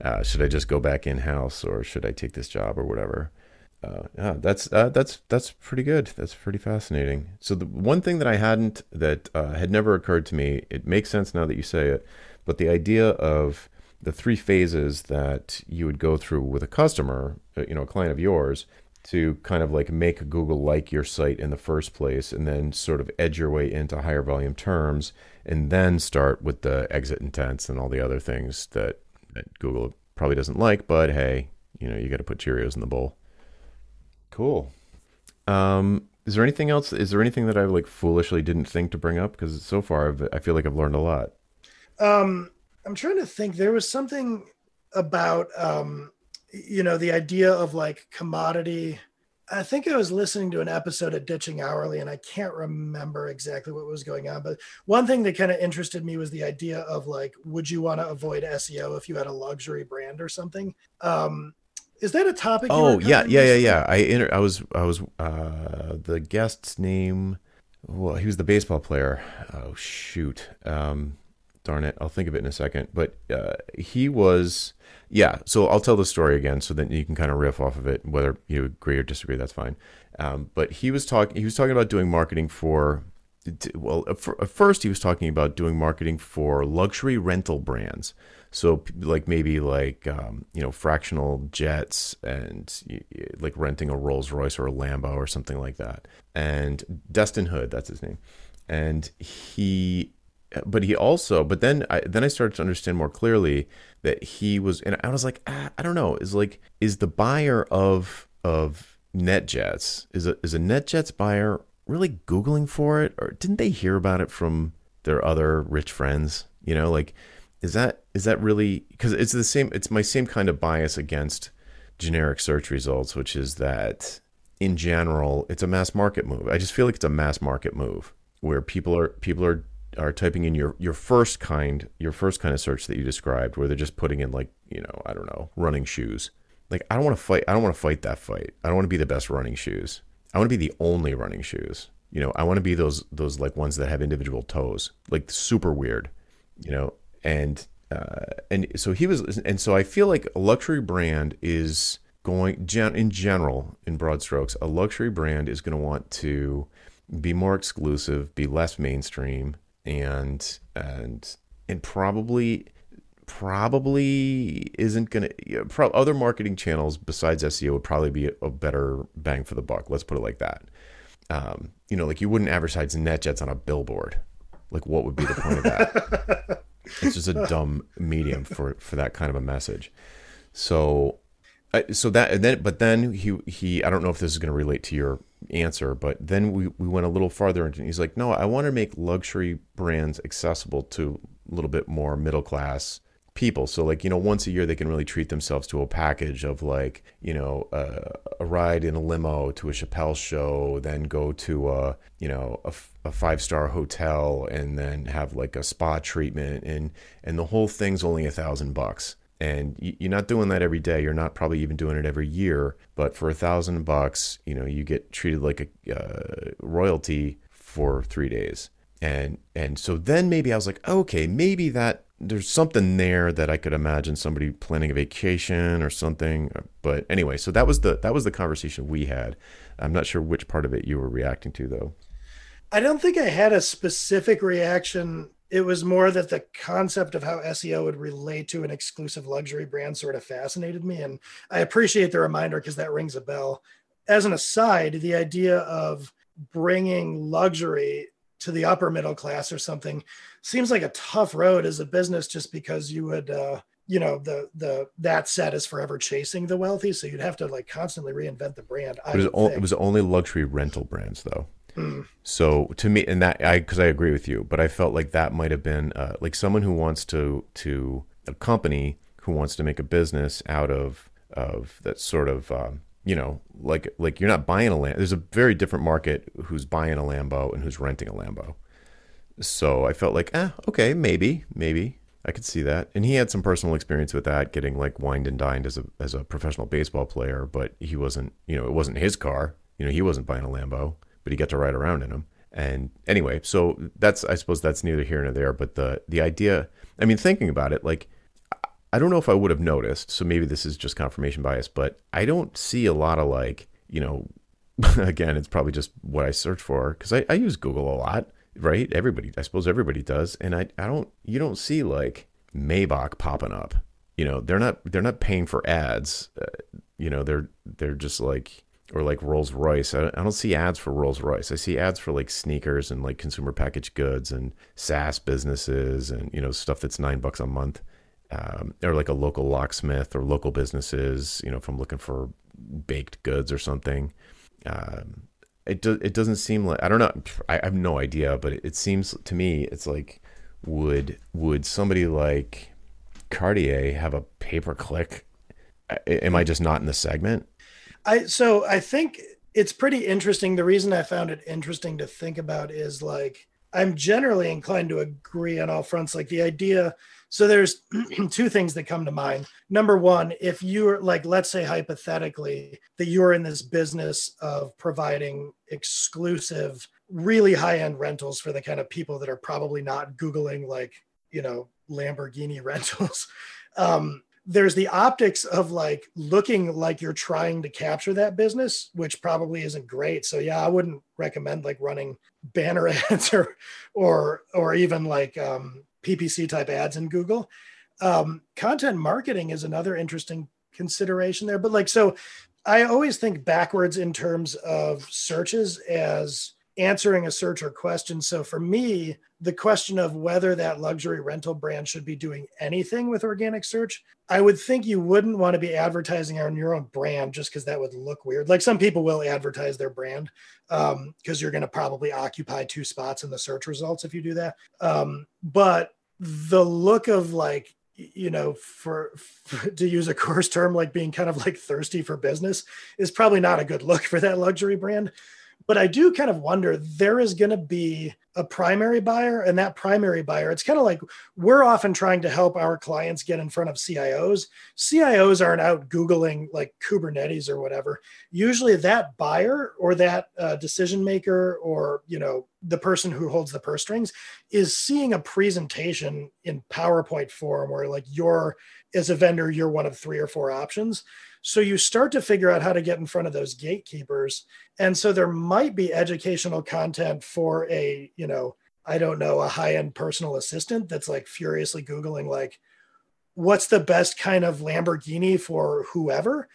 uh, should I just go back in house or should I take this job or whatever? Uh, yeah, that's uh, that's that's pretty good. That's pretty fascinating. So the one thing that I hadn't that uh, had never occurred to me, it makes sense now that you say it, but the idea of the three phases that you would go through with a customer, uh, you know, a client of yours, to kind of like make Google like your site in the first place, and then sort of edge your way into higher volume terms, and then start with the exit intents and all the other things that that Google probably doesn't like, but hey, you know, you got to put Cheerios in the bowl. Cool. Um, is there anything else? Is there anything that I like foolishly didn't think to bring up? Because so far, I've, I feel like I've learned a lot. Um, I'm trying to think. There was something about, um, you know, the idea of like commodity I think I was listening to an episode of Ditching Hourly, and I can't remember exactly what was going on. But one thing that kind of interested me was the idea of like, would you want to avoid SEO if you had a luxury brand or something? Um, is that a topic? Oh yeah, yeah, yeah, yeah. I inter- I was I was uh, the guest's name. Well, he was the baseball player. Oh shoot. Um, darn it, I'll think of it in a second. But uh, he was, yeah. So I'll tell the story again, so that you can kind of riff off of it, whether you agree or disagree. That's fine. Um, but he was talking. He was talking about doing marketing for. Well, at first he was talking about doing marketing for luxury rental brands. So like maybe like um, you know fractional jets and like renting a Rolls Royce or a Lambo or something like that. And Dustin Hood, that's his name. And he but he also but then I then I started to understand more clearly that he was and I was like ah, I don't know. Is like is the buyer of of NetJets is a is a NetJets buyer really googling for it? Or didn't they hear about it from their other rich friends? You know like is that is that really because it's the same it's my same kind of bias against generic search results which is that in general it's a mass market move. I just feel like it's a mass market move where people are people are are typing in your your first kind your first kind of search that you described where they're just putting in like you know i don't know running shoes. Like i don't want to fight i don't want to fight that fight. I don't want to be the best running shoes. I want to be the only running shoes. You know i want to be those those like ones that have individual toes. Like super weird you know? And uh, and so he was and so i feel like a luxury brand is going gen, in general in broad strokes a luxury brand is going to want to be more exclusive be less mainstream and and and probably probably isn't going to pro, other marketing channels besides SEO would probably be a, a, better bang for the buck. Let's put it like that. Um, you know, like you wouldn't advertise NetJets on a billboard. Like, what would be the point of that? it's just a dumb medium for for that kind of a message. So, so that and then, but then he he I don't know if this is going to relate to your answer. But then we, we went a little farther and he's like, no, I want to make luxury brands accessible to a little bit more middle class people. So like, you know, once a year they can really treat themselves to a package of like, you know, uh, a ride in a limo to a Chappelle show, then go to a, you know, a, a five-star hotel and then have like a spa treatment and and the whole thing's only a thousand bucks and you're not doing that every day. You're not probably even doing it every year. But for a thousand bucks, you know, you get treated like a uh, royalty for three days. And and so then maybe I was like, okay, maybe that there's something there that I could imagine somebody planning a vacation or something. But anyway, so that was the that was the conversation we had. I'm not sure which part of it you were reacting to though. I don't think I had a specific reaction it was more that the concept of how SEO would relate to an exclusive luxury brand sort of fascinated me. And I appreciate the reminder because that rings a bell. As an aside, the idea of bringing luxury to the upper middle class or something seems like a tough road as a business just because you would uh, you know the the that set is forever chasing the wealthy so you'd have to like constantly reinvent the brand it was, o- it was only luxury rental brands though Mm. So to me, and that I because I agree with you, but I felt like that might have been uh, like someone who wants to to a company who wants to make a business out of of that sort of um, you know like like you're not buying a land. There's a very different market who's buying a Lambo and who's renting a Lambo. So I felt like, eh, okay, maybe, maybe I could see that. And he had some personal experience with that, getting like wined and dined as a as a professional baseball player, but he wasn't, you know, it wasn't his car. You know, he wasn't buying a Lambo but he got to ride around in them. And anyway, so that's I suppose that's neither here nor there. But the the idea, I mean, thinking about it, like I don't know if I would have noticed. So maybe this is just confirmation bias, but I don't see a lot of like you know. again, it's probably just what I search for because I, I use Google a lot, right? Everybody, I suppose everybody does, and I I don't you don't see like Maybach popping up. You know, they're not they're not paying for ads. Uh, you know, they're they're just like or like Rolls Royce. I, don't see ads for Rolls Royce. I see ads for like sneakers and like consumer packaged goods and SaaS businesses and you know stuff that's nine bucks a month, um, or like a local locksmith or local businesses. You know, if I'm looking for baked goods or something. Um, it do, it doesn't seem like I don't know. I, I have no idea, but it, it seems to me it's like would would somebody like Cartier have a pay per click? Am I just not in the segment? I so I think it's pretty interesting. The reason I found it interesting to think about is like I'm generally inclined to agree on all fronts. Like the idea, so there's two things that come to mind. Number one, if you're like, let's say hypothetically that you're in this business of providing exclusive, really high end rentals for the kind of people that are probably not Googling like, you know, Lamborghini rentals. Um, there's the optics of like looking like you're trying to capture that business, which probably isn't great. So yeah, I wouldn't recommend like running banner ads or or or even like um, PPC type ads in Google. Um, content marketing is another interesting consideration there. But like so, I always think backwards in terms of searches as answering a search or question. So for me, the question of whether that luxury rental brand should be doing anything with organic search, I would think you wouldn't want to be advertising on your own brand just because that would look weird. Like some people will advertise their brand because um, you're going to probably occupy two spots in the search results if you do that. Um, but the look of like you know for, for, to use a coarse term like being kind of like thirsty for business is probably not a good look for that luxury brand but I do kind of wonder there is going to be a primary buyer, and that primary buyer, it's kind of like we're often trying to help our clients get in front of CIOs. CIOs aren't out Googling like Kubernetes or whatever. Usually, that buyer or that uh, decision maker or you know the person who holds the purse strings is seeing a presentation in PowerPoint form where like you're as a vendor, you're one of three or four options. So you start to figure out how to get in front of those gatekeepers. And so there might be educational content for a, you know, I don't know, a high end personal assistant that's like furiously Googling, like, what's the best kind of Lamborghini for whoever?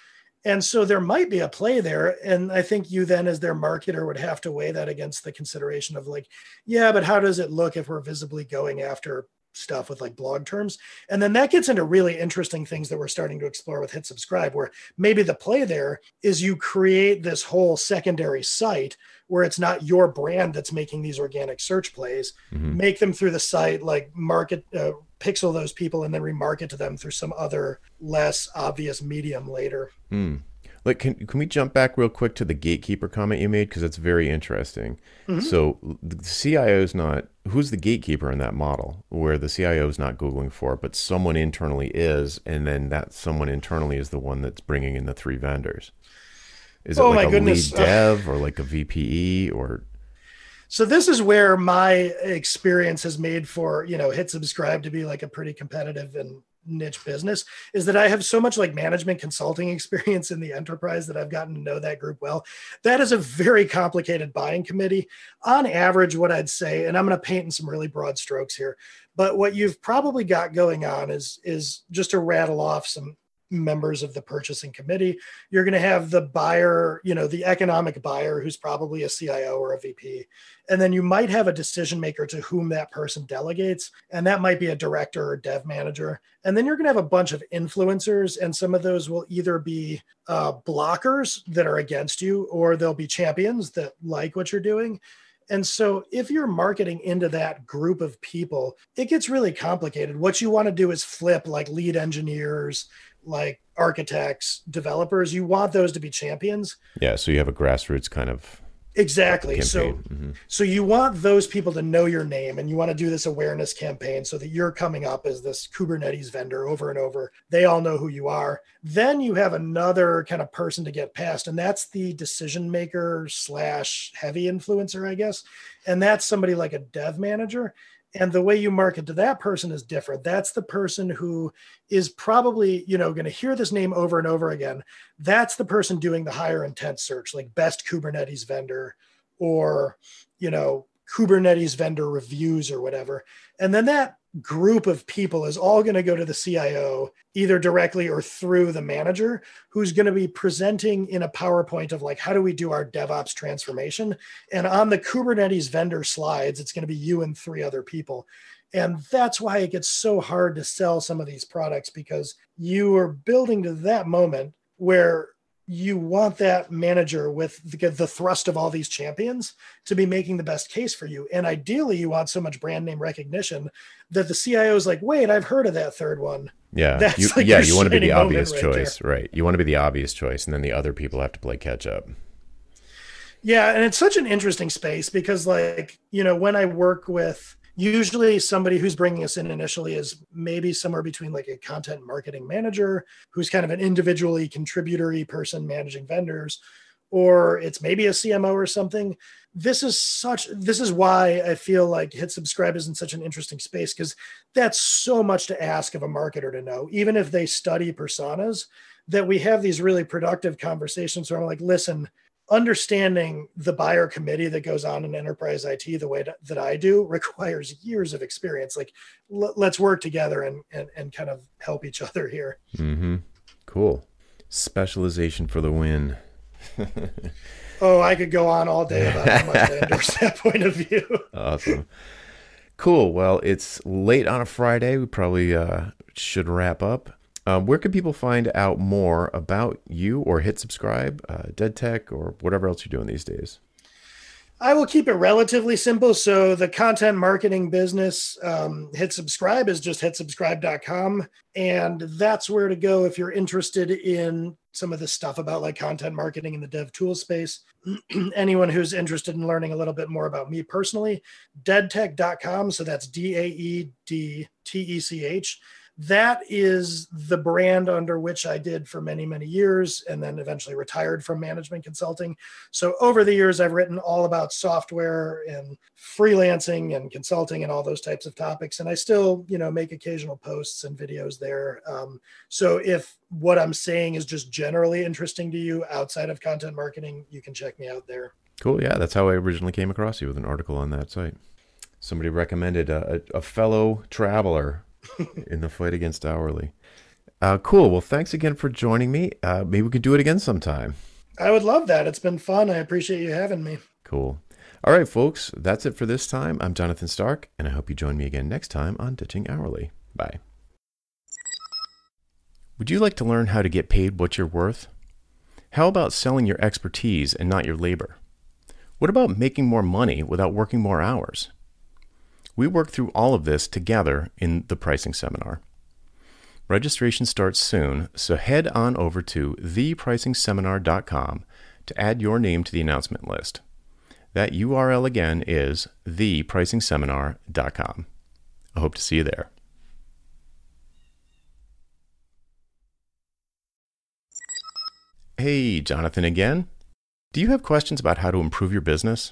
And so there might be a play there. And I think you then, as their marketer, would have to weigh that against the consideration of like, yeah, but how does it look if we're visibly going after stuff with like blog terms. And then that gets into really interesting things that we're starting to explore with Hit Subscribe, where maybe the play there is you create this whole secondary site where it's not your brand that's making these organic search plays, mm-hmm. make them through the site, like market, uh, pixel those people, and then remarket to them through some other less obvious medium later. Mm. Like, can can we jump back real quick to the gatekeeper comment you made because it's very interesting. Mm-hmm. So the CIO is not who's the gatekeeper in that model, where the CIO is not googling for it, but someone internally is, and then that someone internally is the one that's bringing in the three vendors. Is it oh like a goodness. lead dev or like a VPE or? So this is where my experience has made for you know hit subscribe to be like a pretty competitive and niche business is that I have so much like management consulting experience in the enterprise that I've gotten to know that group well. That is a very complicated buying committee. On average, what I'd say, and I'm going to paint in some really broad strokes here, but what you've probably got going on is is just to rattle off some members of the purchasing committee. You're going to have the buyer, you know, the economic buyer who's probably a CIO or a VP. And then you might have a decision maker to whom that person delegates. And that might be a director or dev manager. And then you're going to have a bunch of influencers. And some of those will either be uh, blockers that are against you, or they'll be champions that like what you're doing. And so, if you're marketing into that group of people, it gets really complicated. What you want to do is flip like lead engineers, like architects, developers, you want those to be champions. Yeah, so you have a grassroots kind of exactly. Campaign. So mm-hmm. so you want those people to know your name and you want to do this awareness campaign so that you're coming up as this Kubernetes vendor over and over. They all know who you are. Then you have another kind of person to get past, and that's the decision maker slash heavy influencer, I guess. And that's somebody like a dev manager and the way you market to that person is different. That's the person who is probably you know going to hear this name over and over again. That's the person doing the higher intent search like best kubernetes vendor or you know kubernetes vendor reviews or whatever. And then that group of people is all going to go to the CIO either directly or through the manager who's going to be presenting in a PowerPoint of like how do we do our DevOps transformation? And on the Kubernetes vendor slides it's going to be you and three other people. And that's why it gets so hard to sell some of these products because you are building to that moment where you want that manager with the, the, thrust of all these champions to be making the best case for you. And ideally, you want so much brand name recognition that the CIO is like, wait, I've heard of that third one. Yeah. You, like yeah. You want to be the obvious right choice, there. right? You want to be the obvious choice. And then the other people have to play catch up. Yeah. And it's such an interesting space because, like, you know, when I work with, usually somebody who's bringing us in initially is maybe somewhere between like a content marketing manager who's kind of an individually contributory person managing vendors or it's maybe a cmo or something. This is such this is why i feel like hit subscribe is in such an interesting space because that's so much to ask of a marketer to know even if they study personas that we have these really productive conversations where i'm like listen understanding the buyer committee that goes on in enterprise IT the way that I do requires years of experience. Like, l- let's work together and, and and kind of help each other here. Mm-hmm. Cool. Specialization for the win. oh, I could go on all day about how much I endorse that point of view. awesome. Cool. Well, it's late on a Friday. We probably uh, should wrap up. Um, where can people find out more about you or hit subscribe, uh, DaedTech, or whatever else you're doing these days? I will keep it relatively simple. So the content marketing business, um, hit subscribe is just hitsubscribe.com. And that's where to go if you're interested in some of the stuff about like content marketing in the dev tool space. Anyone who's interested in learning a little bit more about me personally, daedtech.com. So that's D A E D T E C H that is the brand under which I did for many, many years and then eventually retired from management consulting. So over the years, I've written all about software and freelancing and consulting and all those types of topics. And I still, you know, make occasional posts and videos there. Um, so if what I'm saying is just generally interesting to you outside of content marketing, you can check me out there. Cool. Yeah. That's how I originally came across you with an article on that site. Somebody recommended a, a fellow traveler in the fight against hourly. Uh, cool. Well, thanks again for joining me. Uh, maybe we could do it again sometime. I would love that. It's been fun. I appreciate you having me. Cool. All right, folks, that's it for this time. I'm Jonathan Stark, and I hope you join me again next time on Ditching Hourly. Bye. Would you like to learn how to get paid what you're worth? How about selling your expertise and not your labor? What about making more money without working more hours? We work through all of this together in the pricing seminar. Registration starts soon, so head on over to thepricingseminar.com to add your name to the announcement list. That URL again is thepricingseminar.com. I hope to see you there. Hey, Jonathan again. Do you have questions about how to improve your business?